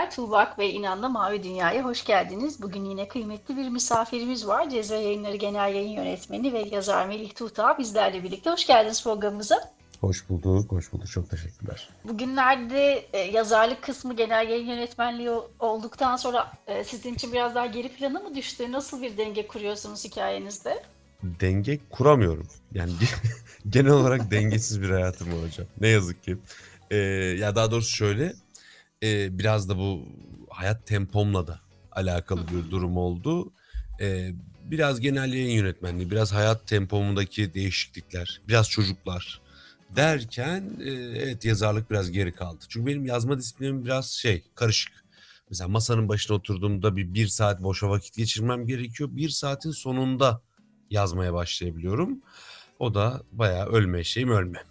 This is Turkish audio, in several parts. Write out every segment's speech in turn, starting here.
Dinleyenler. Tuğbak ve İnan'la Mavi Dünya'ya hoş geldiniz. Bugün yine kıymetli bir misafirimiz var. Cezve Yayınları Genel Yayın Yönetmeni ve yazar Melih Tuğta bizlerle birlikte. Hoş geldiniz programımıza. Hoş bulduk, hoş bulduk. Çok teşekkürler. Bugünlerde e, yazarlık kısmı genel yayın yönetmenliği olduktan sonra e, sizin için biraz daha geri plana mı düştü? Nasıl bir denge kuruyorsunuz hikayenizde? Denge kuramıyorum. Yani genel olarak dengesiz bir hayatım hocam. Ne yazık ki. Ee, ya daha doğrusu şöyle, e, biraz da bu hayat tempomla da alakalı bir durum oldu. Ee, biraz genel yayın yönetmenliği, biraz hayat tempomundaki değişiklikler, biraz çocuklar derken e, evet yazarlık biraz geri kaldı. Çünkü benim yazma disiplinim biraz şey karışık. Mesela masanın başına oturduğumda bir bir saat boşa vakit geçirmem gerekiyor. Bir saatin sonunda yazmaya başlayabiliyorum. O da bayağı ölme şeyim ölme.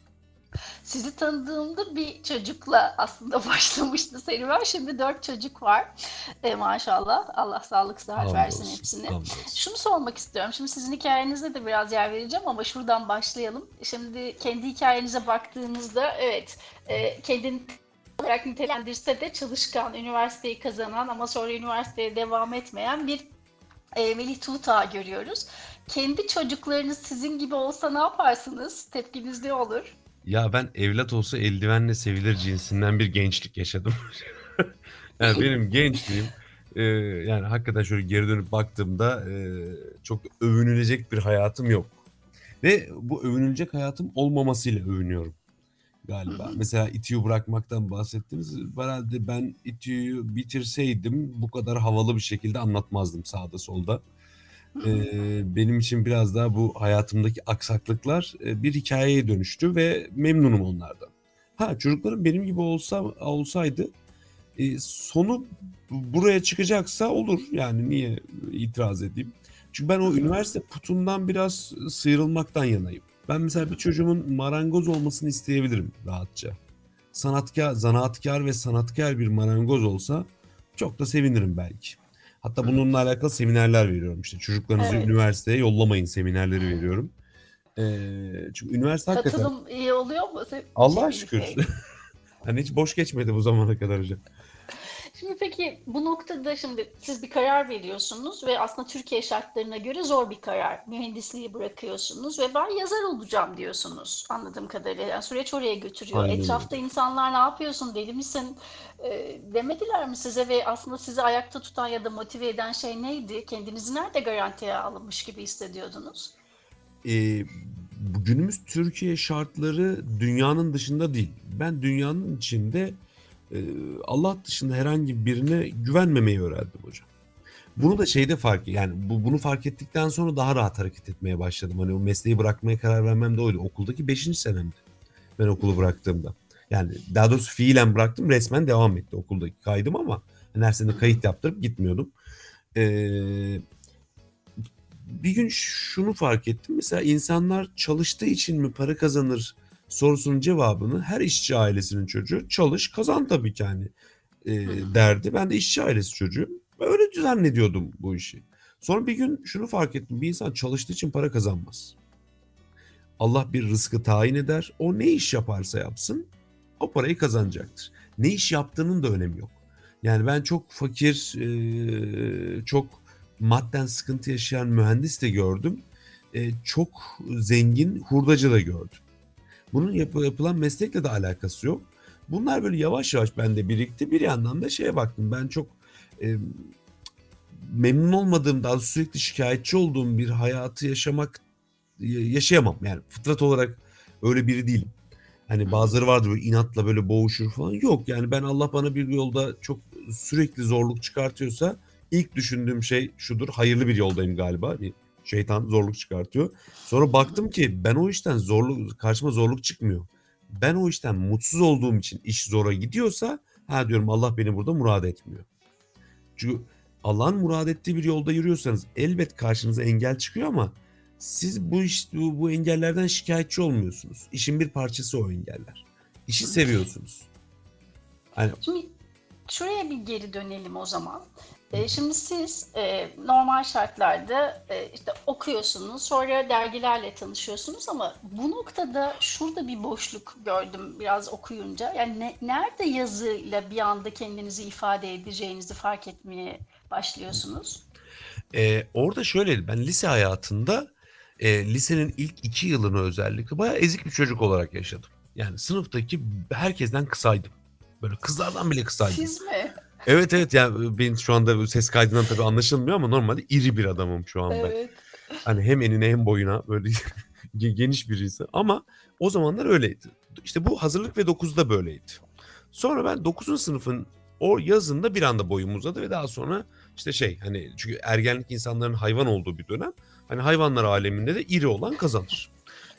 Sizi tanıdığımda bir çocukla aslında başlamıştı serüven. Şimdi dört çocuk var. E, maşallah. Allah sağlık sıhhat versin hepsine. hamdolsun. Şunu sormak istiyorum. Şimdi sizin hikayenizde de biraz yer vereceğim ama şuradan başlayalım. Şimdi kendi hikayenize baktığınızda evet e, kendini olarak nitelendirse de çalışkan, üniversiteyi kazanan ama sonra üniversiteye devam etmeyen bir e, Melih Tuğta görüyoruz. Kendi çocuklarınız sizin gibi olsa ne yaparsınız? Tepkiniz ne olur? Ya ben evlat olsa eldivenle sevilir cinsinden bir gençlik yaşadım. Yani benim gençliğim e, yani hakikaten şöyle geri dönüp baktığımda e, çok övünülecek bir hayatım yok. Ve bu övünülecek hayatım olmamasıyla övünüyorum galiba. Mesela İTÜ'yü bırakmaktan bahsettiniz. Herhalde ben İTÜ'yü bitirseydim bu kadar havalı bir şekilde anlatmazdım sağda solda. Ee, benim için biraz daha bu hayatımdaki aksaklıklar e, bir hikayeye dönüştü ve memnunum onlardan. Ha çocuklarım benim gibi olsa olsaydı e, sonu buraya çıkacaksa olur. Yani niye itiraz edeyim? Çünkü ben o üniversite putundan biraz sıyrılmaktan yanayım. Ben mesela bir çocuğumun marangoz olmasını isteyebilirim rahatça. Sanatkar, zanaatkar ve sanatkar bir marangoz olsa çok da sevinirim belki. Hatta bununla alakalı seminerler veriyorum işte. Çocuklarınızı Evet. üniversiteye yollamayın seminerleri veriyorum. Ee, çünkü üniversite hakikaten Katılım iyi oluyor mu? Allah'a şey, şükür. şey. hani hiç boş geçmedi bu zamana kadar hocam. Şimdi peki bu noktada şimdi siz bir karar veriyorsunuz ve aslında Türkiye şartlarına göre zor bir karar. Mühendisliği bırakıyorsunuz ve ben yazar olacağım diyorsunuz anladığım kadarıyla. Yani süreç oraya götürüyor. Aynen. Etrafta insanlar ne yapıyorsun, deli misin e, demediler mi size ve aslında sizi ayakta tutan ya da motive eden şey neydi? Kendinizi nerede garantiye alınmış gibi hissediyordunuz? Ee, günümüz Türkiye şartları dünyanın dışında değil. Ben dünyanın içinde Allah dışında herhangi birine güvenmemeyi öğrendim hocam. Bunu da şeyde fark yani bu, bunu fark ettikten sonra daha rahat hareket etmeye başladım. Hani o mesleği bırakmaya karar vermem de oydu. Okuldaki 5. senemdi ben okulu bıraktığımda. Yani daha doğrusu fiilen bıraktım resmen devam etti okuldaki kaydım ama hani her sene kayıt yaptırıp gitmiyordum. Ee, bir gün şunu fark ettim. Mesela insanlar çalıştığı için mi para kazanır sorusunun cevabını her işçi ailesinin çocuğu çalış kazan tabii ki hani e, derdi. Ben de işçi ailesi çocuğum. Ben öyle zannediyordum bu işi. Sonra bir gün şunu fark ettim. Bir insan çalıştığı için para kazanmaz. Allah bir rızkı tayin eder. O ne iş yaparsa yapsın o parayı kazanacaktır. Ne iş yaptığının da önemi yok. Yani ben çok fakir, e, çok madden sıkıntı yaşayan mühendis de gördüm. E, çok zengin hurdacı da gördüm. Bunun yapı- yapılan meslekle de alakası yok. Bunlar böyle yavaş yavaş bende birikti. Bir yandan da şeye baktım. Ben çok e, memnun olmadığım, daha sürekli şikayetçi olduğum bir hayatı yaşamak yaşayamam. Yani fıtrat olarak öyle biri değilim. Hani bazıları vardır böyle inatla böyle boğuşur falan. Yok yani ben Allah bana bir yolda çok sürekli zorluk çıkartıyorsa ilk düşündüğüm şey şudur. Hayırlı bir yoldayım galiba. Hani şeytan zorluk çıkartıyor. Sonra baktım ki ben o işten zorluk karşıma zorluk çıkmıyor. Ben o işten mutsuz olduğum için iş zora gidiyorsa ha diyorum Allah beni burada murad etmiyor. Çünkü Allah'ın murad ettiği bir yolda yürüyorsanız elbet karşınıza engel çıkıyor ama siz bu iş bu, bu engellerden şikayetçi olmuyorsunuz. İşin bir parçası o engeller. İşi seviyorsunuz. Hani Şimdi şuraya bir geri dönelim o zaman. E, şimdi siz e, normal şartlarda e, işte okuyorsunuz, sonra dergilerle tanışıyorsunuz ama bu noktada şurada bir boşluk gördüm biraz okuyunca. Yani ne- nerede yazıyla bir anda kendinizi ifade edeceğinizi fark etmeye başlıyorsunuz? Ee, orada şöyle ben lise hayatında e, lisenin ilk iki yılını özellikle bayağı ezik bir çocuk olarak yaşadım. Yani sınıftaki herkesten kısaydım. Böyle kızlardan bile kısaydım. Siz mi? Evet evet yani benim şu anda ses kaydından tabii anlaşılmıyor ama normalde iri bir adamım şu an ben. Evet. Hani hem enine hem boyuna böyle ge- geniş bir insan. Ama o zamanlar öyleydi. İşte bu hazırlık ve 9'da böyleydi. Sonra ben 9. sınıfın o yazında bir anda boyum uzadı ve daha sonra işte şey hani çünkü ergenlik insanların hayvan olduğu bir dönem. Hani hayvanlar aleminde de iri olan kazanır.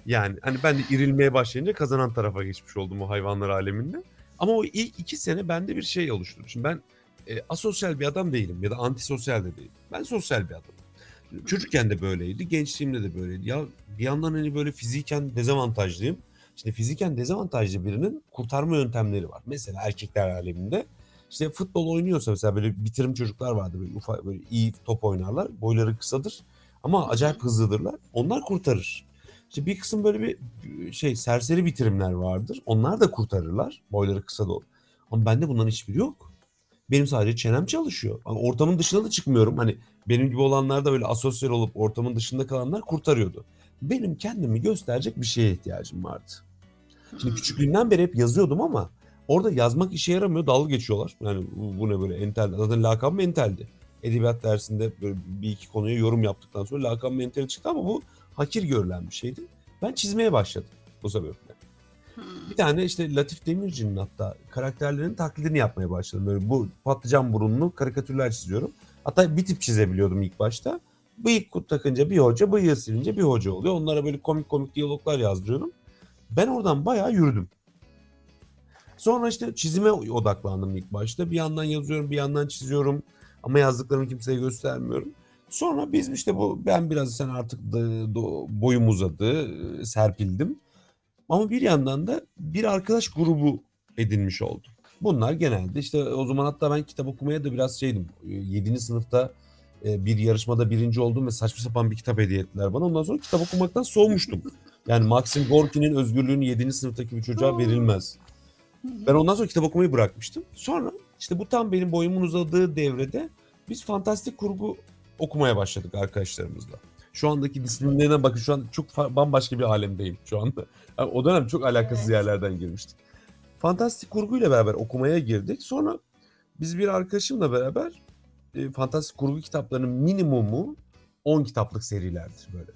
Yani hani ben de irilmeye başlayınca kazanan tarafa geçmiş oldum o hayvanlar aleminde. Ama o ilk iki sene bende bir şey oluşturdu. Şimdi ben e, asosyal bir adam değilim ya da antisosyal de değilim. Ben sosyal bir adamım. Çocukken de böyleydi, gençliğimde de böyleydi. Ya bir yandan hani böyle fiziken dezavantajlıyım. Şimdi fiziken dezavantajlı birinin kurtarma yöntemleri var. Mesela erkekler aleminde işte futbol oynuyorsa mesela böyle bitirim çocuklar vardı böyle ufak böyle iyi top oynarlar. Boyları kısadır ama acayip hızlıdırlar. Onlar kurtarır. İşte bir kısım böyle bir şey serseri bitirimler vardır. Onlar da kurtarırlar. Boyları kısa da olur. Ama bende bunların hiçbiri yok. Benim sadece çenem çalışıyor. Hani ortamın dışına da çıkmıyorum. Hani benim gibi olanlar da öyle asosyal olup ortamın dışında kalanlar kurtarıyordu. Benim kendimi gösterecek bir şeye ihtiyacım vardı. Şimdi küçüklüğümden beri hep yazıyordum ama orada yazmak işe yaramıyor. Dalga geçiyorlar. Yani bu, bu ne böyle entel. Zaten lakabım enteldi. Edebiyat dersinde böyle bir iki konuya yorum yaptıktan sonra lakabım entel çıktı ama bu hakir görülen bir şeydi. Ben çizmeye başladım bu sebeple. Bir tane işte Latif Demirci'nin hatta karakterlerin taklidini yapmaya başladım. Böyle bu patlıcan burunlu karikatürler çiziyorum. Hatta bir tip çizebiliyordum ilk başta. Bıyık takınca bir hoca, bıyığı silince bir hoca oluyor. Onlara böyle komik komik diyaloglar yazdırıyorum. Ben oradan bayağı yürüdüm. Sonra işte çizime odaklandım ilk başta. Bir yandan yazıyorum, bir yandan çiziyorum. Ama yazdıklarımı kimseye göstermiyorum. Sonra biz işte bu ben biraz sen artık da, do- boyum uzadı, e, serpildim. Ama bir yandan da bir arkadaş grubu edinmiş oldum. Bunlar genelde işte o zaman hatta ben kitap okumaya da biraz şeydim. 7. sınıfta e, bir yarışmada birinci oldum ve saçma sapan bir kitap hediye ettiler bana. Ondan sonra kitap okumaktan soğumuştum. Yani Maxim Gorki'nin özgürlüğünü 7. sınıftaki bir çocuğa verilmez. Ben ondan sonra kitap okumayı bırakmıştım. Sonra işte bu tam benim boyumun uzadığı devrede biz fantastik kurgu okumaya başladık arkadaşlarımızla. Şu andaki disiplinlerine bakın şu an çok bambaşka bir alemdeyim şu anda. Yani o dönem çok alakasız Evet. yerlerden girmiştik. Fantastik kurguyla beraber okumaya girdik. Sonra biz bir arkadaşımla beraber e, fantastik kurgu kitaplarının minimumu 10 kitaplık serilerdir böyle.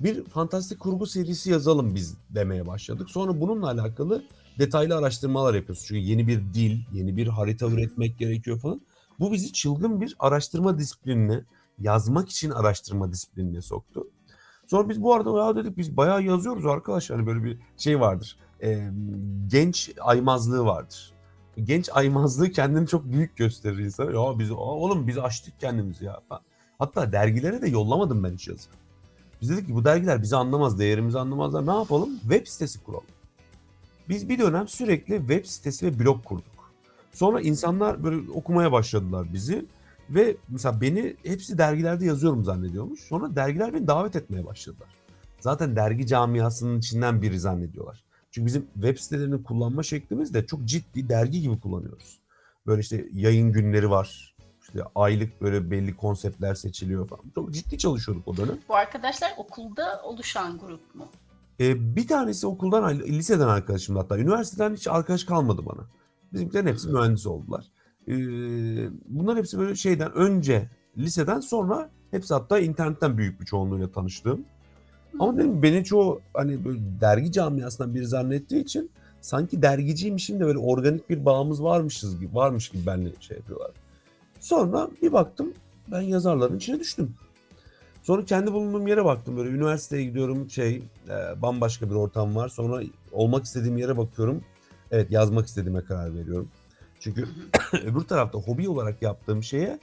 Bir fantastik kurgu serisi yazalım biz demeye başladık. Sonra bununla alakalı detaylı araştırmalar yapıyoruz. Çünkü yeni bir dil, yeni bir harita üretmek gerekiyor falan. Bu bizi çılgın bir araştırma disiplinine, yazmak için araştırma disiplinine soktu. Sonra biz bu arada ya dedik biz bayağı yazıyoruz arkadaşlar. Hani böyle bir şey vardır. Ee, genç aymazlığı vardır. Genç aymazlığı kendini çok büyük gösterir insana. Ya biz oğlum biz açtık kendimizi ya. Hatta dergilere de yollamadım ben hiç yazı. Biz dedik ki bu dergiler bizi anlamaz, değerimizi anlamazlar. Ne yapalım? Web sitesi kuralım. Biz bir dönem sürekli web sitesi ve blog kurduk. Sonra insanlar böyle okumaya başladılar bizi. Ve mesela beni hepsi dergilerde yazıyorum zannediyormuş. Sonra dergiler beni davet etmeye başladılar. Zaten dergi camiasının içinden biri zannediyorlar. Çünkü bizim web sitelerini kullanma şeklimiz de çok ciddi dergi gibi kullanıyoruz. Böyle işte yayın günleri var. İşte aylık böyle belli konseptler seçiliyor falan. Çok ciddi çalışıyorduk o dönem. Bu arkadaşlar okulda oluşan grup mu? Ee, bir tanesi okuldan, liseden arkadaşım hatta. Üniversiteden hiç arkadaş kalmadı bana. Bizimkilerin hepsi mühendis oldular. Ee, bunların hepsi böyle şeyden önce, liseden sonra hepsi hatta internetten büyük bir çoğunluğuyla tanıştığım. Ama dedim beni çoğu hani böyle dergi camiasından biri zannettiği için sanki dergiciymişim de böyle organik bir bağımız varmışız gibi, varmış gibi benimle şey yapıyorlar. Sonra bir baktım ben yazarların içine düştüm. Sonra kendi bulunduğum yere baktım böyle üniversiteye gidiyorum şey e, bambaşka bir ortam var. Sonra olmak istediğim yere bakıyorum. Evet yazmak istediğime karar veriyorum. Çünkü öbür tarafta hobi olarak yaptığım şeye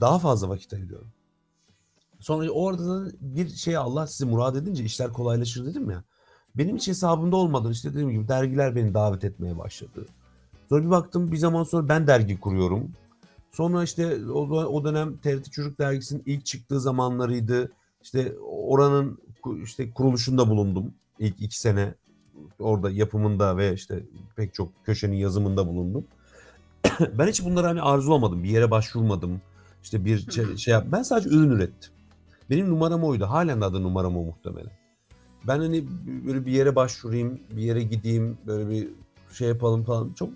daha fazla vakit ayırıyorum. Sonra orada da bir şey Allah sizi murad edince işler kolaylaşır dedim ya. Benim hiç hesabımda olmadan işte dediğim gibi dergiler beni davet etmeye başladı. Sonra bir baktım bir zaman sonra ben dergi kuruyorum. Sonra işte o, o dönem TRT Çocuk Dergisi'nin ilk çıktığı zamanlarıydı. İşte oranın işte kuruluşunda bulundum. İlk iki sene orada yapımında ve işte pek çok köşenin yazımında bulundum. ben hiç bunları hani arzulamadım. Bir yere başvurmadım. İşte bir şey, şey yap. Ben sadece ürün ürettim. Benim numaram oydu. Halen adı numaram o muhtemelen. Ben hani böyle bir yere başvurayım, bir yere gideyim, böyle bir şey yapalım falan. Çok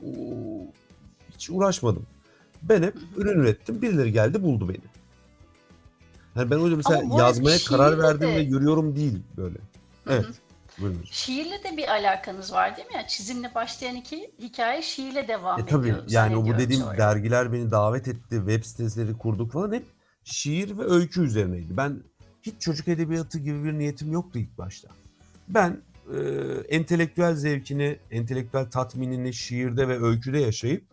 hiç uğraşmadım. Ben hep ürün ürettim. Birileri geldi buldu beni. Yani ben öyle mesela yazmaya karar verdim de... ve yürüyorum değil böyle. Evet. Hı hı. Buyurun. Şiirle de bir alakanız var değil mi? Yani çizimle başlayan iki hikaye şiirle devam e, tabii, ediyor. Yani o bu dediğim sonra. dergiler beni davet etti, web siteleri kurduk falan hep şiir ve öykü üzerineydi. Ben hiç çocuk edebiyatı gibi bir niyetim yoktu ilk başta. Ben e, entelektüel zevkini, entelektüel tatminini şiirde ve öyküde yaşayıp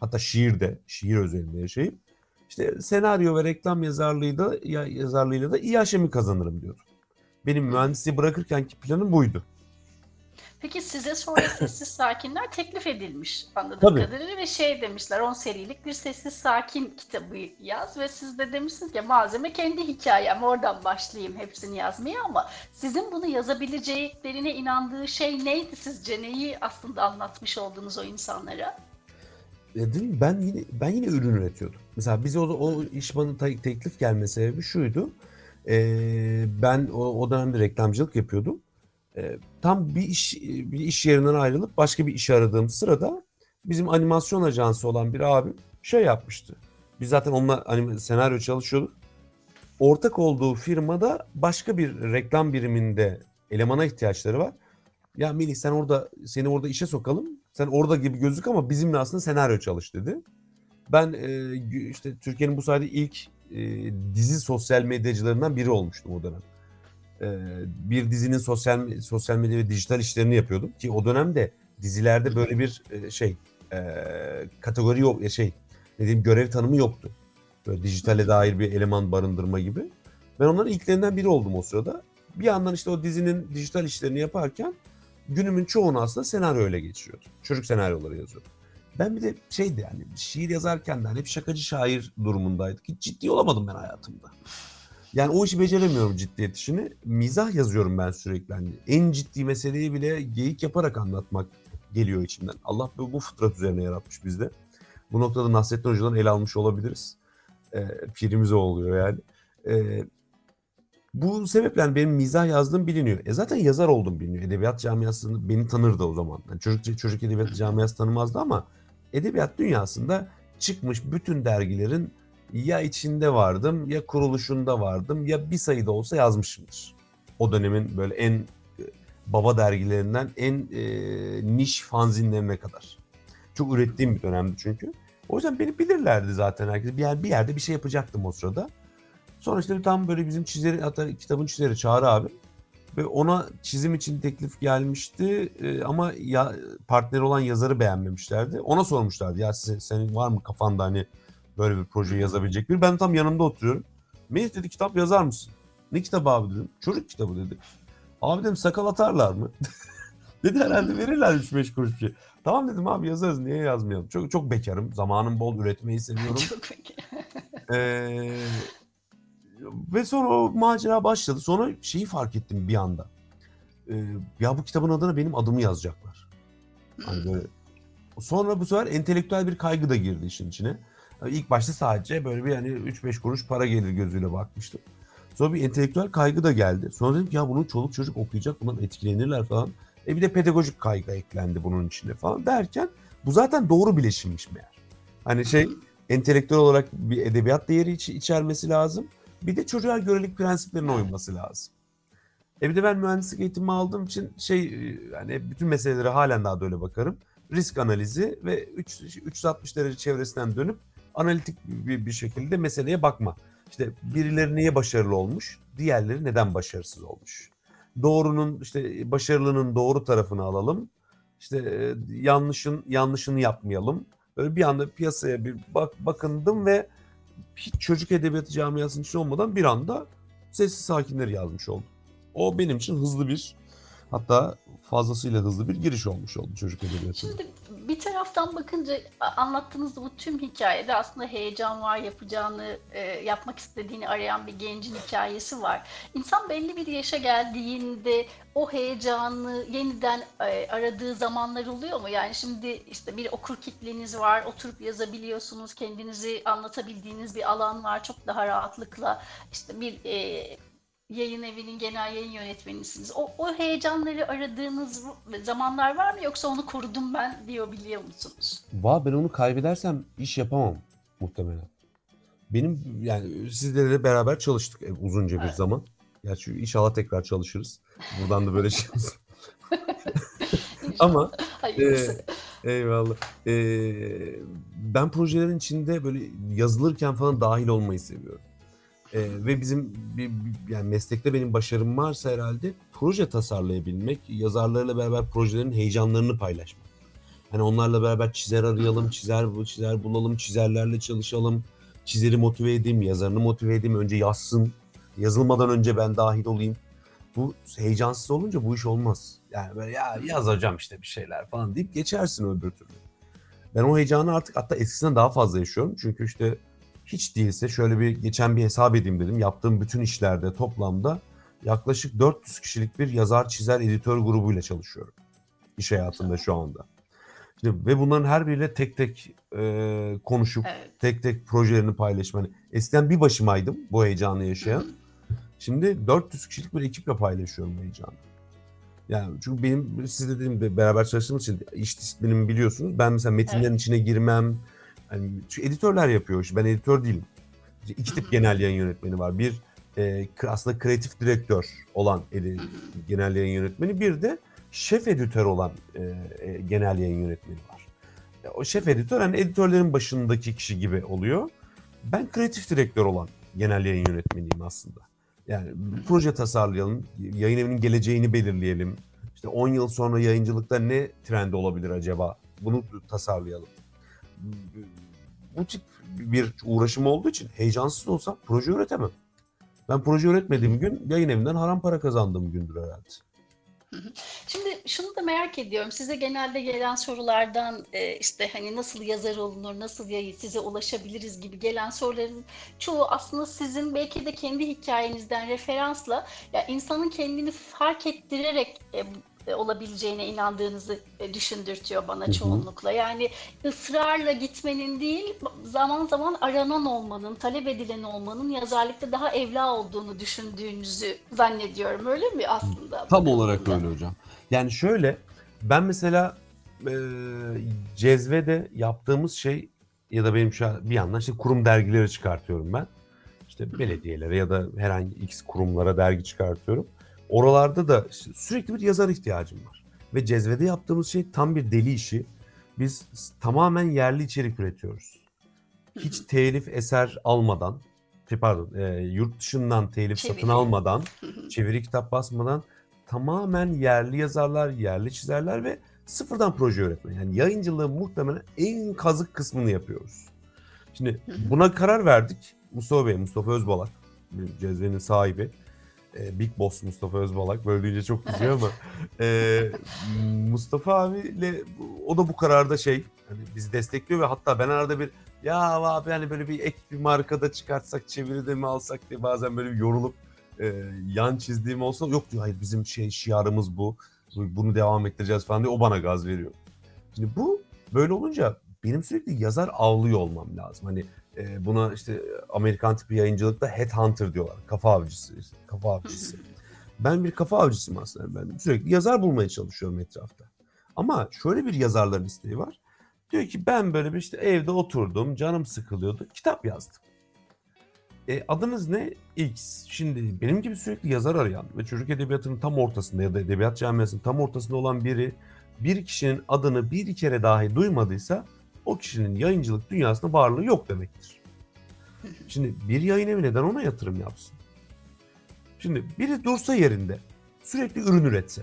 hatta şiirde, şiir özelinde yaşayıp işte senaryo ve reklam yazarlığıyla, yazarlığıyla da iyi aşemi kazanırım diyordum. Benim mühendisliği bırakırkenki planım buydu. Peki size sonra Sessiz Sakinler teklif edilmiş anladığım Tabii. kadarıyla ve şey demişler 10 serilik bir Sessiz Sakin kitabı yaz ve siz de demişsiniz ki malzeme kendi hikayem oradan başlayayım hepsini yazmaya ama sizin bunu yazabileceklerine inandığı şey neydi sizce? Neyi aslında anlatmış oldunuz o insanlara? Dedim ben yine ben yine ürün üretiyordum. Mesela bize o, o iş bana teklif gelme sebebi şuydu. Ee, ben o, o dönemde reklamcılık yapıyordum. Ee, tam bir iş bir iş yerinden ayrılıp başka bir iş aradığım sırada bizim animasyon ajansı olan bir abim şey yapmıştı. Biz zaten onunla hani senaryo çalışıyorduk. Ortak olduğu firmada başka bir reklam biriminde elemana ihtiyaçları var. Ya Melih sen orada seni orada işe sokalım. Sen orada gibi gözük ama bizimle aslında senaryo çalış dedi. Ben e, işte Türkiye'nin bu sayede ilk e, dizi sosyal medyacılarından biri olmuştum o dönem. E, bir dizinin sosyal sosyal medya ve dijital işlerini yapıyordum ki o dönemde dizilerde böyle bir e, şey e, kategori yok e, şey ne diyeyim görev tanımı yoktu. Böyle dijitale dair bir eleman barındırma gibi. Ben onların ilklerinden biri oldum o sırada. Bir yandan işte o dizinin dijital işlerini yaparken günümün çoğunu aslında senaryo ile geçiriyordum. Çocuk senaryoları yazıyordum. Ben bir de şeydi yani şiir yazarken de hani hep şakacı şair durumundaydık. Hiç ciddi olamadım ben hayatımda. Yani o işi beceremiyorum ciddiyet işini. Mizah yazıyorum ben sürekli. Hani en ciddi meseleyi bile geyik yaparak anlatmak geliyor içimden. Allah bu, fıtrat üzerine yaratmış bizde. Bu noktada Nasrettin Hoca'dan el almış olabiliriz. E, pirimize oluyor yani. E, bu sebeple benim mizah yazdığım biliniyor. E zaten yazar oldum biliniyor. Edebiyat camiasında beni tanırdı o zaman. Yani çocuk çocuk edebiyat camiası tanımazdı ama edebiyat dünyasında çıkmış bütün dergilerin ya içinde vardım ya kuruluşunda vardım ya bir sayıda olsa yazmışımdır. O dönemin böyle en e, baba dergilerinden en e, niş fanzinlerine kadar. Çok ürettiğim bir dönemdi çünkü. O yüzden beni bilirlerdi zaten herkes. Bir, yer, bir yerde bir şey yapacaktım o sırada. Sonra işte tam böyle bizim çizeri, hatta kitabın çizeri Çağrı abi. Ve ona çizim için teklif gelmişti e, ama ya partner olan yazarı beğenmemişlerdi. Ona sormuşlardı ya size, senin var mı kafanda hani böyle bir proje yazabilecek bir. Ben tam yanında oturuyorum. Melih dedi kitap yazar mısın? Ne kitabı abi dedim. Çocuk kitabı dedi. Abi dedim sakal atarlar mı? dedi herhalde verirler 3-5 kuruş bir şey. Tamam dedim abi yazarız niye yazmayalım. Çok çok bekarım. Zamanım bol üretmeyi seviyorum. çok Ee, ve sonra o macera başladı. Sonra şeyi fark ettim bir anda. Ee, ya bu kitabın adına benim adımı yazacaklar. Hani böyle. Sonra bu sefer entelektüel bir kaygı da girdi işin içine. Yani ilk başta sadece böyle bir hani 3-5 kuruş para gelir gözüyle bakmıştım. Sonra bir entelektüel kaygı da geldi. Sonra dedim ki ya bunu çoluk çocuk okuyacak, bundan etkilenirler falan. E bir de pedagojik kaygı eklendi bunun içine falan derken bu zaten doğru bileşimmiş meğer. Hani şey entelektüel olarak bir edebiyat değeri iç- içermesi lazım. Bir de çocuğa görelik prensiplerine uyması lazım. E bir de ben mühendislik eğitimi aldığım için şey yani bütün meselelere halen daha da öyle bakarım. Risk analizi ve 3, 360 derece çevresinden dönüp analitik bir, bir şekilde meseleye bakma. İşte birileri niye başarılı olmuş, diğerleri neden başarısız olmuş. Doğrunun işte başarılının doğru tarafını alalım. İşte yanlışın yanlışını yapmayalım. Böyle bir anda piyasaya bir bak bakındım ve hiç çocuk edebiyatı camiasının içinde olmadan bir anda Sessiz Sakinleri yazmış oldum. O benim için hızlı bir hatta fazlasıyla hızlı bir giriş olmuş oldu çocuk edebiyatına. Şimdi bir taraftan bakınca anlattığınız bu tüm hikayede aslında heyecan var, yapacağını, e, yapmak istediğini arayan bir gencin hikayesi var. İnsan belli bir yaşa geldiğinde o heyecanı yeniden e, aradığı zamanlar oluyor mu? Yani şimdi işte bir okur kitleniz var, oturup yazabiliyorsunuz, kendinizi anlatabildiğiniz bir alan var çok daha rahatlıkla. İşte bir e, yayın evinin genel yayın yönetmenisiniz. O, o heyecanları aradığınız zamanlar var mı yoksa onu korudum ben diyor biliyor musunuz? Va ben onu kaybedersem iş yapamam muhtemelen. Benim yani sizlerle de beraber çalıştık e, uzunca bir evet. zaman. Gerçi inşallah tekrar çalışırız. Buradan da böyle şey. Ama e, eyvallah. E, ben projelerin içinde böyle yazılırken falan dahil olmayı seviyorum. Ee, ve bizim bir, yani meslekte benim başarım varsa herhalde proje tasarlayabilmek, yazarlarla beraber projelerin heyecanlarını paylaşmak. Hani onlarla beraber çizer arayalım, çizer bu çizer bulalım, çizerlerle çalışalım, çizeri motive edeyim, yazarını motive edeyim, önce yazsın, yazılmadan önce ben dahil olayım. Bu heyecansız olunca bu iş olmaz. Yani böyle ya yaz hocam işte bir şeyler falan deyip geçersin öbür türlü. Ben o heyecanı artık hatta eskisinden daha fazla yaşıyorum. Çünkü işte hiç değilse şöyle bir geçen bir hesap edeyim dedim. Yaptığım bütün işlerde toplamda yaklaşık 400 kişilik bir yazar, çizer, editör grubuyla çalışıyorum. İş hayatında şu anda. Şimdi, ve bunların her biriyle tek tek e, konuşup evet. tek tek projelerini paylaşma. Hani eskiden bir başımaydım bu heyecanı yaşayan. Şimdi 400 kişilik bir ekiple paylaşıyorum heyecanı. Yani çünkü benim siz dediğim gibi beraber çalıştığımız için iş disiplinimi biliyorsunuz. Ben mesela metinlerin evet. içine girmem, Hani çünkü editörler yapıyor işi. Ben editör değilim. İki tip genel yayın yönetmeni var. Bir e, aslında kreatif direktör olan edi, genel yayın yönetmeni. Bir de şef editör olan e, e, genel yayın yönetmeni var. E, o şef editör hani editörlerin başındaki kişi gibi oluyor. Ben kreatif direktör olan genel yayın yönetmeniyim aslında. Yani proje tasarlayalım, yayın evinin geleceğini belirleyelim. İşte 10 yıl sonra yayıncılıkta ne trend olabilir acaba? Bunu tasarlayalım bu tip bir uğraşım olduğu için heyecansız olsam proje üretemem. Ben proje üretmediğim gün yayın evinden haram para kazandığım gündür herhalde. Şimdi şunu da merak ediyorum. Size genelde gelen sorulardan e, işte hani nasıl yazar olunur, nasıl yayı size ulaşabiliriz gibi gelen soruların çoğu aslında sizin belki de kendi hikayenizden referansla ya insanın kendini fark ettirerek e, olabileceğine inandığınızı e, düşündürtüyor bana Hı-hı. çoğunlukla. Yani ısrarla gitmenin değil, zaman zaman aranan olmanın, talep edilen olmanın yazarlıkta daha evla olduğunu düşündüğünüzü zannediyorum. Öyle mi aslında? Tam olarak öyle hocam. Yani şöyle, ben mesela e, cezvede yaptığımız şey ya da benim şu an bir yandan işte kurum dergileri çıkartıyorum ben. İşte belediyelere ya da herhangi X kurumlara dergi çıkartıyorum. Oralarda da sürekli bir yazar ihtiyacım var. Ve cezvede yaptığımız şey tam bir deli işi. Biz tamamen yerli içerik üretiyoruz. Hiç telif eser almadan, şey pardon, e, yurt dışından telif çeviri. satın almadan, çeviri kitap basmadan tamamen yerli yazarlar, yerli çizerler ve sıfırdan proje üretme. Yani yayıncılığın muhtemelen en kazık kısmını yapıyoruz. Şimdi buna karar verdik. Mustafa Bey, Mustafa Özbalak, cezvenin sahibi e, Big Boss Mustafa Özbalak. Böyle deyince çok kızıyor ama e, Mustafa abiyle o da bu kararda şey hani bizi destekliyor ve hatta ben arada bir ya abi hani böyle bir ek bir markada çıkartsak çeviride mi alsak diye bazen böyle bir yorulup e, yan çizdiğim olsa yok diyor hayır bizim şey şiarımız bu bunu devam ettireceğiz falan diye o bana gaz veriyor. Şimdi bu böyle olunca benim sürekli yazar avlıyor olmam lazım. Hani e, buna işte Amerikan tipi yayıncılıkta headhunter diyorlar. Kafa avcısı. Işte, kafa avcısı. ben bir kafa avcısıyım aslında. Ben sürekli yazar bulmaya çalışıyorum etrafta. Ama şöyle bir yazarların isteği var. Diyor ki ben böyle bir işte evde oturdum, canım sıkılıyordu, kitap yazdım. E, adınız ne? X. Şimdi benim gibi sürekli yazar arayan ve çocuk edebiyatının tam ortasında ya da edebiyat camiasının tam ortasında olan biri bir kişinin adını bir kere dahi duymadıysa o kişinin yayıncılık dünyasında varlığı yok demektir. Şimdi bir yayın evi neden ona yatırım yapsın? Şimdi biri dursa yerinde sürekli ürün üretse,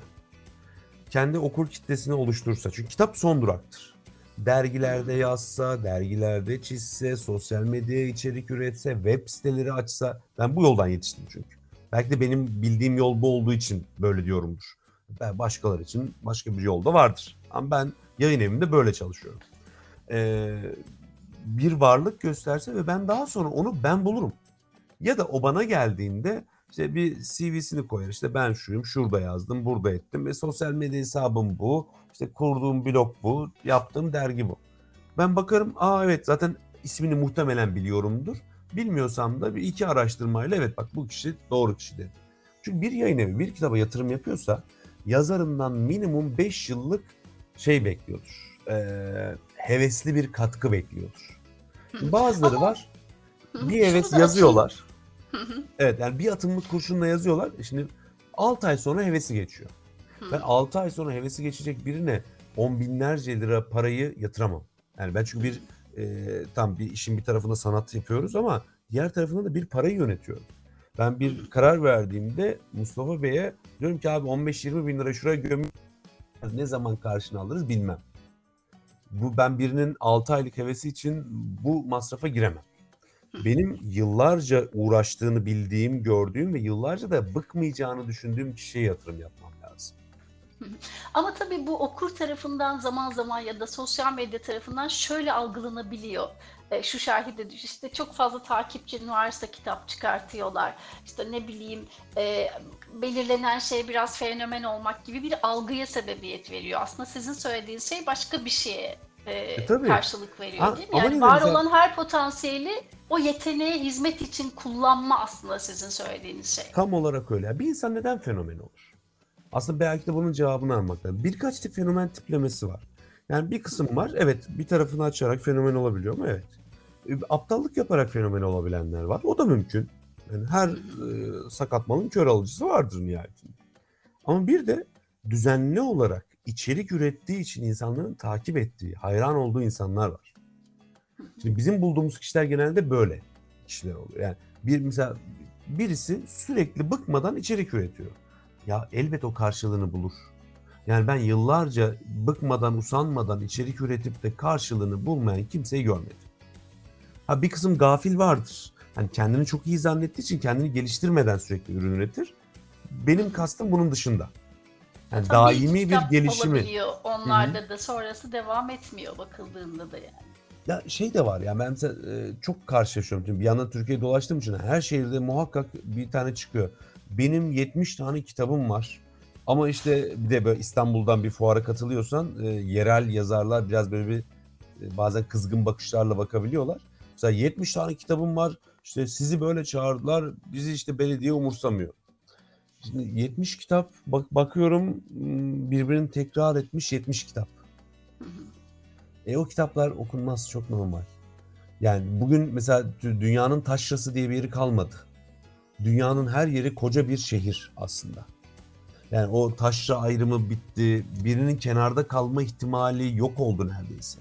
kendi okur kitlesini oluştursa çünkü kitap son duraktır. dergilerde yazsa, dergilerde çizse, sosyal medyaya içerik üretse, web siteleri açsa. Ben bu yoldan yetiştim çünkü. Belki de benim bildiğim yol bu olduğu için böyle diyorumdur. Başkaları için başka bir yolda vardır. Ama ben yayın evinde böyle çalışıyorum. Ee, bir varlık gösterse ve ben daha sonra onu ben bulurum. Ya da o bana geldiğinde işte bir CV'sini koyar. İşte ben şuyum, şurada yazdım, burada ettim ve sosyal medya hesabım bu. İşte kurduğum blog bu, yaptığım dergi bu. Ben bakarım, aa evet zaten ismini muhtemelen biliyorumdur. Bilmiyorsam da bir iki araştırmayla evet bak bu kişi doğru kişi dedim. Çünkü bir yayın evi bir kitaba yatırım yapıyorsa yazarından minimum 5 yıllık şey bekliyordur. Ee, hevesli bir katkı bekliyordur. Bazıları Ama- var. Bir evet yazıyorlar. Evet yani bir atımlık kurşunla yazıyorlar. E Şimdi 6 ay sonra hevesi geçiyor. Ben 6 ay sonra hevesi geçecek birine on binlerce lira parayı yatıramam. Yani ben çünkü bir e, tam bir işin bir tarafında sanat yapıyoruz ama diğer tarafında da bir parayı yönetiyorum. Ben bir karar verdiğimde Mustafa Bey'e diyorum ki abi 15-20 bin lira şuraya göm ne zaman karşına alırız bilmem. Bu ben birinin 6 aylık hevesi için bu masrafa giremem. Benim yıllarca uğraştığını bildiğim, gördüğüm ve yıllarca da bıkmayacağını düşündüğüm kişiye yatırım yapmam lazım. Ama tabii bu okur tarafından zaman zaman ya da sosyal medya tarafından şöyle algılanabiliyor. E, şu şahide düş işte çok fazla takipçinin varsa kitap çıkartıyorlar. İşte ne bileyim e, belirlenen şey biraz fenomen olmak gibi bir algıya sebebiyet veriyor. Aslında sizin söylediğiniz şey başka bir şeye e, tabii. karşılık veriyor Ha, değil mi? Yani var güzel. olan her potansiyeli o yeteneğe hizmet için kullanma aslında sizin söylediğiniz şey. Tam olarak öyle. Bir insan neden fenomen olur? Aslında belki de bunun cevabını almak lazım. Birkaç tip fenomen tiplemesi var. Yani bir kısım var. Evet bir tarafını açarak fenomen olabiliyor mu? Evet. E, Aptallık yaparak fenomen olabilenler var. O da mümkün. Yani her e, sakat malın kör alıcısı vardır nihayetinde. Ama bir de düzenli olarak içerik ürettiği için insanların takip ettiği, hayran olduğu insanlar var. Şimdi bizim bulduğumuz kişiler genelde böyle kişiler oluyor. Yani bir mesela birisi sürekli bıkmadan içerik üretiyor. Ya elbet o karşılığını bulur. Yani ben yıllarca bıkmadan, usanmadan içerik üretip de karşılığını bulmayan kimseyi görmedim. Ha bir kısım gafil vardır. Hani kendini çok iyi zannettiği için kendini geliştirmeden sürekli ürün üretir. Benim kastım bunun dışında. Yani Tabii daimi bir gelişimi. olabiliyor. Onlarda da sonrası devam etmiyor bakıldığında da yani. Ya şey de var ya ben mesela e, çok karşılaşıyorum. Çünkü bir yandan Türkiye'ye dolaştığım için her şehirde muhakkak bir tane çıkıyor. Benim 70 tane kitabım var. Ama işte bir de böyle İstanbul'dan bir fuara katılıyorsan e, yerel yazarlar biraz böyle bir e, bazen kızgın bakışlarla bakabiliyorlar. Mesela 70 tane kitabım var. İşte sizi böyle çağırdılar. Bizi işte belediye umursamıyor. Şimdi 70 kitap bak bakıyorum m, birbirini tekrar etmiş 70 kitap. E o kitaplar okunmaz çok normal. Yani bugün mesela dü- dünyanın taşrası diye bir yeri kalmadı. Dünyanın her yeri koca bir şehir aslında. Yani o taşra ayrımı bitti. Birinin kenarda kalma ihtimali yok oldu neredeyse.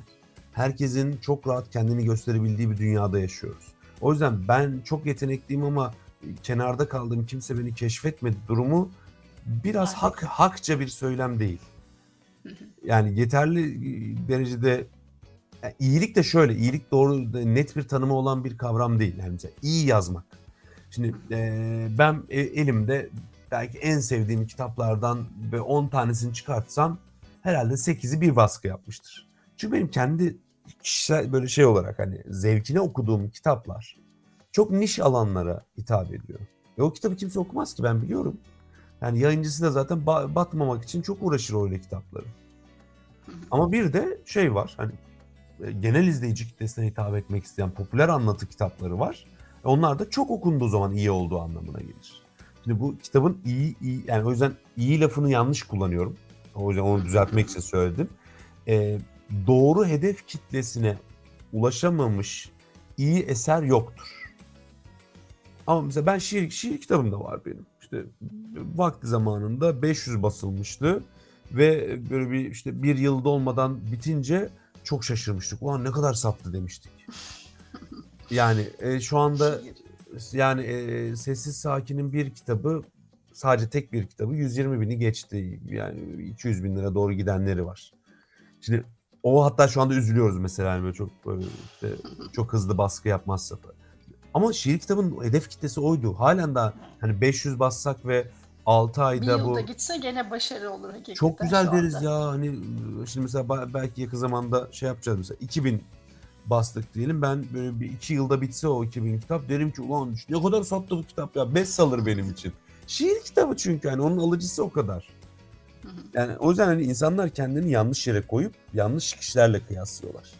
Herkesin çok rahat kendini gösterebildiği bir dünyada yaşıyoruz. O yüzden ben çok yetenekliyim ama kenarda kaldığım kimse beni keşfetmedi durumu biraz hak hakça bir söylem değil. Yani yeterli derecede yani iyilik de şöyle, iyilik doğru net bir tanımı olan bir kavram değil. Yani mesela iyi yazmak. Şimdi eee, ben e- elimde belki en sevdiğim kitaplardan ve 10 tanesini çıkartsam herhalde 8'i bir baskı yapmıştır. Çünkü benim kendi kişisel böyle şey olarak hani zevkine okuduğum kitaplar çok niş alanlara hitap ediyor. Ve o kitabı kimse okumaz ki ben biliyorum. Yani yayıncısı da zaten ba- batmamak için çok uğraşır öyle kitapları. Ama bir de şey var hani e, genel izleyici kitlesine hitap etmek isteyen popüler anlatı kitapları var. Onlar da çok okunduğu zaman iyi olduğu anlamına gelir. Şimdi bu kitabın iyi, iyi yani o yüzden iyi lafını yanlış kullanıyorum. O yüzden onu düzeltmek için söyledim. E, doğru hedef kitlesine ulaşamamış iyi eser yoktur. Ama mesela ben şiir, şiir kitabım da var benim. İşte vakti zamanında 500 basılmıştı ve böyle bir işte bir yılda olmadan bitince çok şaşırmıştık. Ulan ne kadar sattı demiştik. Yani e, şu anda Şiir. Yani e, Sessiz Sakin'in bir kitabı sadece tek bir kitabı 120 bini geçti. Yani 200 bin lira doğru gidenleri var. Şimdi O hatta şu anda üzülüyoruz mesela yani böyle çok böyle işte çok hızlı baskı yapmazsa. Ama şiir kitabının hedef kitlesi oydu. Halen daha hani 500 bassak ve 6 Bir ayda bu yılda gitse gene başarı olur hakikaten çok güzel deriz anda. ya hani şimdi mesela belki yakın zamanda şey yapacağız mesela 2000 bastık diyelim ben böyle bir iki yılda bitse o 2000 kitap derim ki ulan ne kadar sattı bu kitap ya bestseller benim için. Şiir kitabı çünkü hani onun alıcısı o kadar. Yani o yüzden hani insanlar kendini yanlış yere koyup yanlış kişilerle kıyaslıyorlar.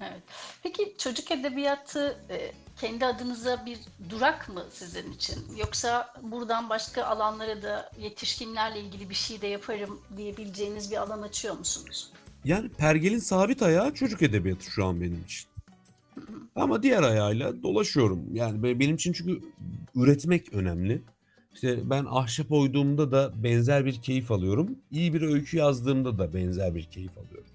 Evet. Peki çocuk edebiyatı e, kendi adınıza bir durak mı sizin için? Yoksa buradan başka alanlara da yetişkinlerle ilgili bir şey de yaparım diyebileceğiniz bir alan açıyor musunuz? Yani Pergel'in sabit ayağı çocuk edebiyatı şu an benim için. Ama diğer ayağıyla dolaşıyorum. Yani be- benim için çünkü üretmek önemli. İşte ben ahşap oyduğumda da benzer bir keyif alıyorum. İyi bir öykü yazdığımda da benzer bir keyif alıyorum.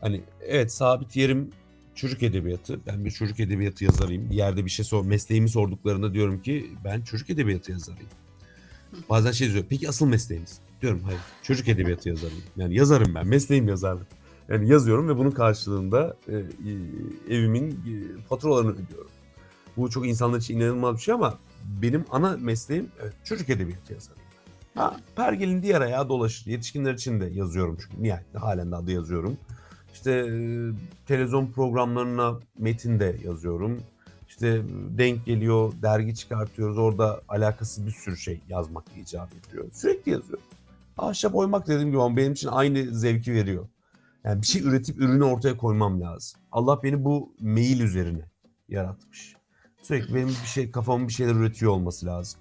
Hani evet sabit yerim çocuk edebiyatı. Ben bir çocuk edebiyatı yazarıyım. Bir yerde bir şey sor, mesleğimi sorduklarında diyorum ki ben çocuk edebiyatı yazarıyım. Bazen şey diyor. Peki asıl mesleğiniz? Diyorum hayır. Çocuk edebiyatı yazarıyım. Yani yazarım ben. Mesleğim yazarlık. Yani yazıyorum ve bunun karşılığında e, e, evimin e, faturalarını ödüyorum. Bu çok insanlar için inanılmaz bir şey ama benim ana mesleğim evet, çocuk edebiyatı yazarıyım. Ha, Pergel'in diğer ayağı dolaşır. Yetişkinler için de yazıyorum çünkü nihayetinde halen de adı yazıyorum. İşte e, televizyon programlarına metin de yazıyorum. İşte denk geliyor, dergi çıkartıyoruz. Orada alakasız bir sürü şey yazmak icap ediyor. Sürekli yazıyorum. Ahşap oymak dediğim gibi ama benim için aynı zevki veriyor. Yani bir şey üretip ürünü ortaya koymam lazım. Allah beni bu mail üzerine yaratmış. Sürekli benim bir şey kafamın bir şeyler üretiyor olması lazım.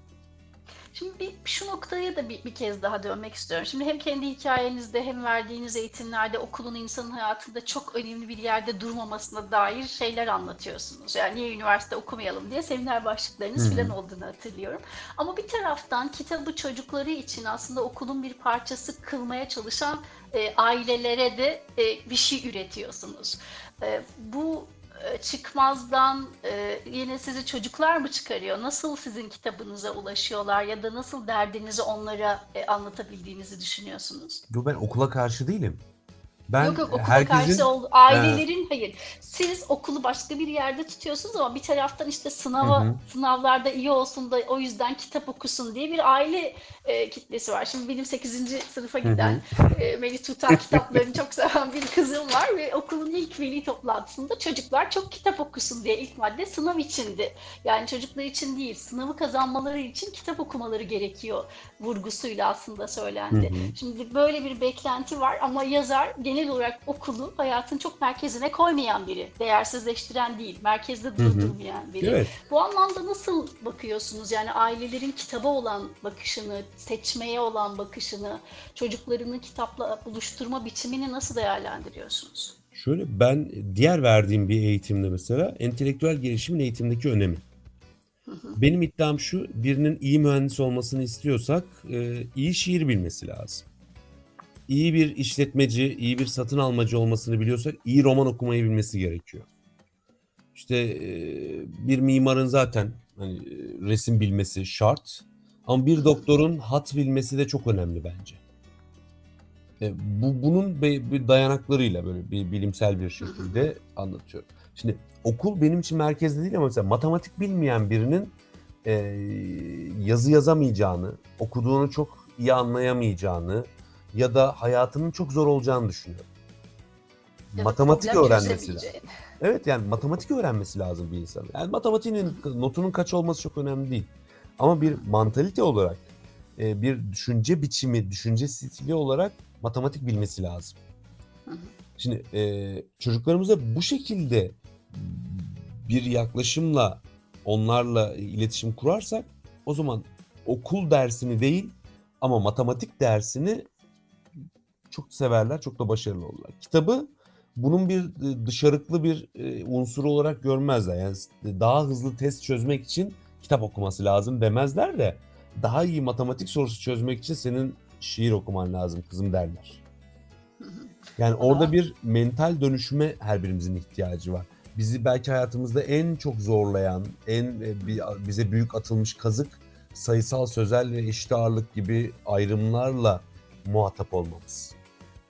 Şimdi bir, şu noktaya da bir, bir kez daha dönmek istiyorum. Şimdi hem kendi hikayenizde hem verdiğiniz eğitimlerde okulun insanın hayatında çok önemli bir yerde durmamasına dair şeyler anlatıyorsunuz. Yani niye üniversite okumayalım diye seminer başlıklarınız hı. falan olduğunu hatırlıyorum. Ama bir taraftan kitabı çocukları için aslında okulun bir parçası kılmaya çalışan e, ailelere de e, bir şey üretiyorsunuz. E, bu çıkmazdan e, yine sizi çocuklar mı çıkarıyor? Nasıl sizin kitabınıza ulaşıyorlar ya da nasıl derdinizi onlara e, anlatabildiğinizi düşünüyorsunuz? Yo ben okula karşı değilim. Ben yok yok okula herkesin karşı ol, ailelerin hayır. Siz okulu başka bir yerde tutuyorsunuz ama bir taraftan işte sınava Hı hı. sınavlarda iyi olsun da o yüzden kitap okusun diye bir aile e, kitlesi var. Şimdi benim 8. sınıfa Hı hı. giden e, Melih Tutar kitaplarını çok seven bir kızım var ve okulun ilk veli toplantısında çocuklar çok kitap okusun diye ilk madde sınav içindi. Yani çocuklar için değil, sınavı kazanmaları için kitap okumaları gerekiyor vurgusuyla aslında Hı söylendi. hı. Şimdi böyle bir beklenti var ama yazar genel olarak okulu hayatın çok merkezine koymayan biri. Değersizleştiren değil, merkezde durdurmayan biri. Evet. Bu anlamda nasıl bakıyorsunuz? Yani ailelerin kitaba olan bakışını, seçmeye olan bakışını, çocuklarını kitapla buluşturma biçimini nasıl değerlendiriyorsunuz? Şöyle ben diğer verdiğim bir eğitimde mesela entelektüel gelişimin eğitimdeki önemi. Benim iddiam şu, birinin iyi mühendis olmasını istiyorsak e, iyi şiir bilmesi lazım. İyi bir işletmeci, iyi bir satın almacı olmasını biliyorsak iyi roman okumayı bilmesi gerekiyor. İşte bir mimarın zaten hani resim bilmesi şart. Ama bir doktorun hat bilmesi de çok önemli bence. E, bu bunun be- bir dayanaklarıyla böyle bir bilimsel bir şekilde anlatıyorum. Şimdi okul benim için merkezde değil ama mesela matematik bilmeyen birinin e, yazı yazamayacağını, okuduğunu çok iyi anlayamayacağını ya da hayatının çok zor olacağını düşünüyorum. Ya matematik öğrenmesi lazım. Evet yani matematik öğrenmesi lazım bir insanın. Yani matematiğinin notunun kaç olması çok önemli değil. Ama bir mantalite olarak, e, bir düşünce biçimi, düşünce stili olarak matematik bilmesi lazım. Şimdi e, çocuklarımıza bu şekilde bir yaklaşımla onlarla iletişim kurarsak o zaman okul dersini değil ama matematik dersini çok severler, çok da başarılı olurlar. Kitabı bunun bir e, dışarıklı bir e, unsuru olarak görmezler. Yani s- daha hızlı test çözmek için kitap okuması lazım demezler de daha iyi matematik sorusu çözmek için senin şiir okuman lazım kızım derler. Yani orada bir mental dönüşüme her birimizin ihtiyacı var. Bizi belki hayatımızda en çok zorlayan, en e, bi- bize büyük atılmış kazık sayısal, sözel ve eşit ağırlık gibi ayrımlarla muhatap olmamız.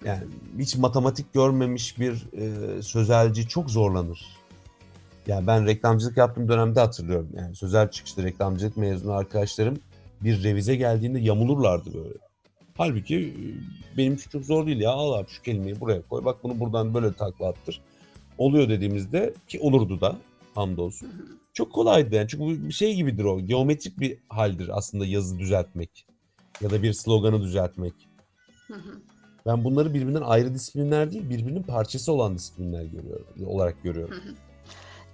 Yani hiç matematik görmemiş bir e, sözelci çok zorlanır. Yani ben reklamcılık yaptığım dönemde hatırlıyorum. Yani sözel çıkışlı reklamcılık mezunu arkadaşlarım bir revize geldiğinde yamulurlardı böyle. Halbuki e, benim için çok zor değil ya. Al abi şu kelimeyi buraya koy. Bak bunu buradan böyle takla attır. Oluyor dediğimizde ki olurdu da hamdolsun. Çok kolaydı yani. Çünkü bir şey gibidir o. Geometrik bir haldir aslında yazı düzeltmek. Ya da bir sloganı düzeltmek. Ben bunları birbirinden ayrı disiplinler değil, birbirinin parçası olan disiplinler görüyorum, olarak görüyorum.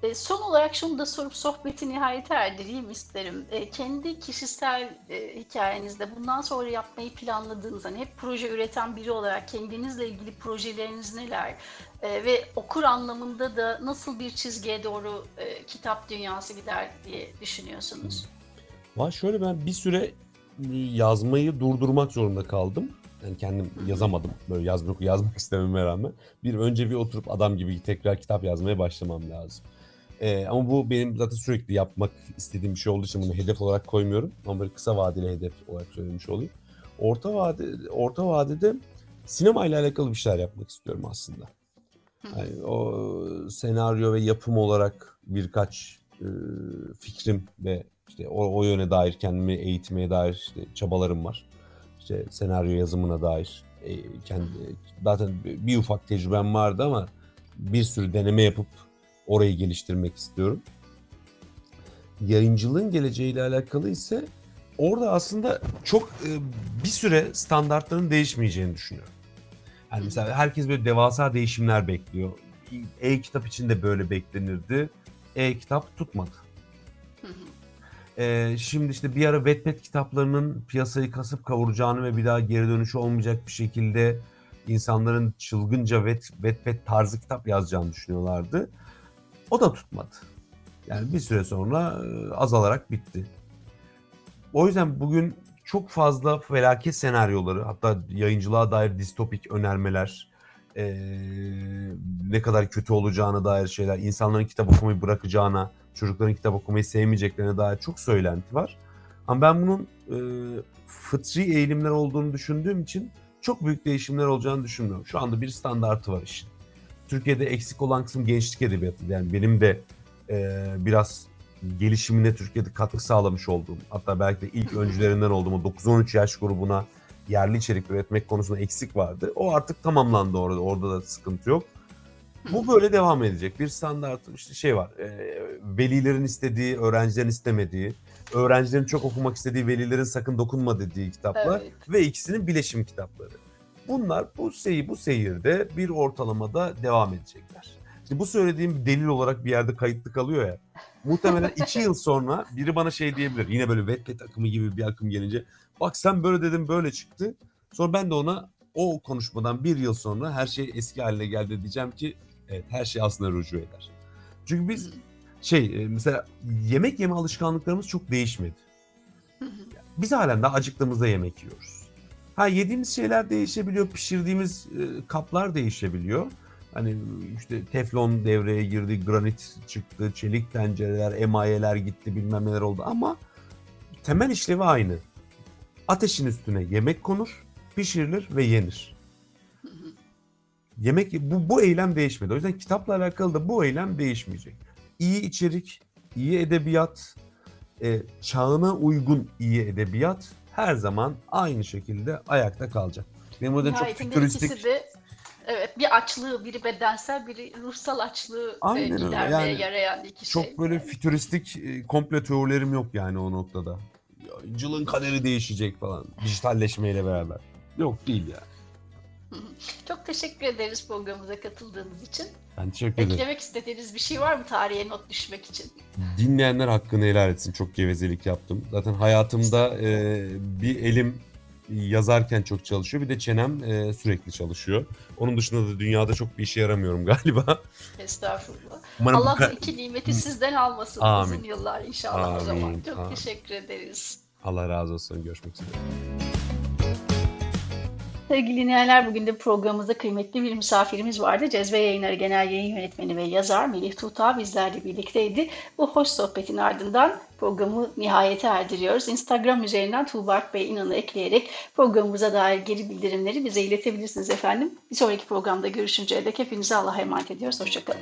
E, son olarak şunu da sorup sohbeti nihayete erdireyim isterim. E, kendi kişisel e, hikayenizde bundan sonra yapmayı planladığınız, hani hep proje üreten biri olarak kendinizle ilgili projeleriniz neler? E, ve okur anlamında da nasıl bir çizgiye doğru e, kitap dünyası gider diye düşünüyorsunuz? Var şöyle ben bir süre yazmayı durdurmak zorunda kaldım. Yani kendim yazamadım. Böyle yazmak, yazmak istememe rağmen. Bir önce bir oturup adam gibi tekrar kitap yazmaya başlamam lazım. Ee, ama bu benim zaten sürekli yapmak istediğim bir şey olduğu için bunu hedef olarak koymuyorum. Ama böyle kısa vadeli hedef olarak söylemiş olayım. Orta vade orta vadede sinema ile alakalı bir şeyler yapmak istiyorum aslında. Yani o senaryo ve yapım olarak birkaç e, fikrim ve işte o, o yöne dair kendimi eğitmeye dair işte çabalarım var. İşte senaryo yazımına dair e, kendi zaten bir ufak tecrübem vardı ama bir sürü deneme yapıp orayı geliştirmek istiyorum. Yayıncılığın geleceğiyle alakalı ise orada aslında çok e, bir süre standartların değişmeyeceğini düşünüyorum. Yani mesela herkes böyle devasa değişimler bekliyor. E-kitap için de böyle beklenirdi. E-kitap tutmadı. Ee, şimdi işte bir ara Wattpad kitaplarının piyasayı kasıp kavuracağını ve bir daha geri dönüşü olmayacak bir şekilde insanların çılgınca Watt, Wattpad tarzı kitap yazacağını düşünüyorlardı. O da tutmadı. Yani bir süre sonra e, azalarak bitti. O yüzden bugün çok fazla felaket senaryoları hatta yayıncılığa dair distopik önermeler, ee, ne kadar kötü olacağına dair şeyler, insanların kitap okumayı bırakacağına, çocukların kitap okumayı sevmeyeceklerine dair çok söylenti var. Ama ben bunun e, fıtri eğilimler olduğunu düşündüğüm için çok büyük değişimler olacağını düşünmüyorum. Şu anda bir standartı var işin. Türkiye'de eksik olan kısım gençlik edebiyatı. Yani benim de e, biraz gelişimine Türkiye'de katkı sağlamış olduğum, hatta belki de ilk öncülerinden olduğum o 9-13 yaş grubuna yerli içerik üretmek konusunda eksik vardı. O artık tamamlandı orada. Orada da sıkıntı yok. Bu böyle devam edecek. Bir standart işte şey var. E, velilerin istediği, öğrencilerin istemediği, öğrencilerin çok okumak istediği, velilerin sakın dokunma dediği kitaplar Evet. ve ikisinin bileşim kitapları. Bunlar bu seyir bu seyirde bir ortalamada devam edecekler. Şimdi bu söylediğim delil olarak bir yerde kayıtlı kalıyor ya. Muhtemelen iki yıl sonra biri bana şey diyebilir. Yine böyle Wattpad akımı gibi bir akım gelince. Bak sen böyle dedin böyle çıktı. Sonra ben de ona o konuşmadan bir yıl sonra her şey eski haline geldi diyeceğim ki evet her şey aslında rücu eder. Çünkü biz şey e, mesela yemek yeme alışkanlıklarımız çok değişmedi. Biz halen daha acıktığımızda yemek yiyoruz. Ha yediğimiz şeyler değişebiliyor, pişirdiğimiz e, kaplar değişebiliyor. Hani işte teflon devreye girdi, granit çıktı, çelik tencereler, emayeler gitti, bilmem neler oldu ama temel işlevi aynı. Ateşin üstüne yemek konur, pişirilir ve yenir. Yemek bu, bu eylem değişmedi. O yüzden kitapla alakalı da bu eylem değişmeyecek. İyi içerik, iyi edebiyat, e, çağına uygun iyi edebiyat her zaman aynı şekilde ayakta kalacak. Benim yüzden çok fütüristik de evet bir açlığı, biri bedensel, biri ruhsal açlığı e, Aynen gidermeye Yani yarayan iki çok şey. böyle fütüristik e, komplo teorilerim yok yani o noktada. Yayıncılığın kaderi değişecek falan dijitalleşmeyle beraber. Yok değil ya. Çok teşekkür ederiz programımıza katıldığınız için. Ben teşekkür ederim. Eklemek istediğiniz bir şey var mı tarihe not düşmek için? Dinleyenler hakkını helal etsin. Çok gevezelik yaptım. Zaten hayatımda e, bir elim yazarken çok çalışıyor. Bir de çenem e, sürekli çalışıyor. Onun dışında da dünyada çok bir işe yaramıyorum galiba. Estağfurullah. Umarım Allah bu iki nimeti sizden almasın Amin. uzun yıllar inşallah o zaman. Amin, Çok amin. teşekkür ederiz. Allah razı olsun. Görüşmek üzere. Sevgili dinleyenler bugün de programımızda kıymetli bir misafirimiz vardı. Cezve Yayınları Genel Yayın Yönetmeni ve yazar Melih Tuğta bizlerle birlikteydi. Bu hoş sohbetin ardından programı nihayete erdiriyoruz. Instagram üzerinden Tuğba Bey İnan'ı ekleyerek programımıza dair geri bildirimleri bize iletebilirsiniz efendim. Bir sonraki programda görüşünceye dek hepinize Allah'a emanet ediyoruz. Hoşçakalın.